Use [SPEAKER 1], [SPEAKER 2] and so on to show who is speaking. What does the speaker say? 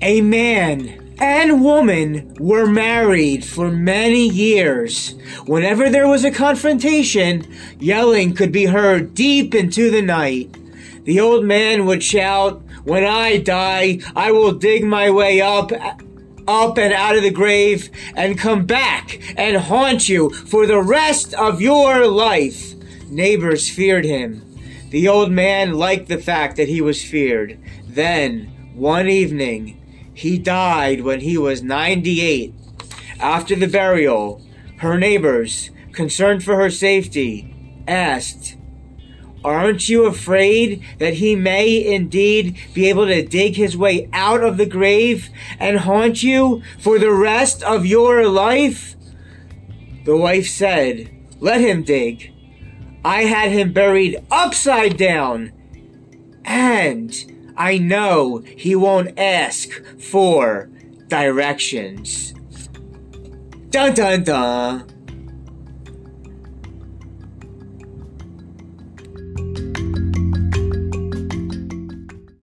[SPEAKER 1] A man and woman were married for many years. Whenever there was a confrontation, yelling could be heard deep into the night. The old man would shout, When I die, I will dig my way up, up and out of the grave and come back and haunt you for the rest of your life. Neighbors feared him. The old man liked the fact that he was feared. Then, one evening, he died when he was 98. After the burial, her neighbors, concerned for her safety, asked, Aren't you afraid that he may indeed be able to dig his way out of the grave and haunt you for the rest of your life? The wife said, Let him dig. I had him buried upside down. And I know he won't ask for directions. Dun dun dun.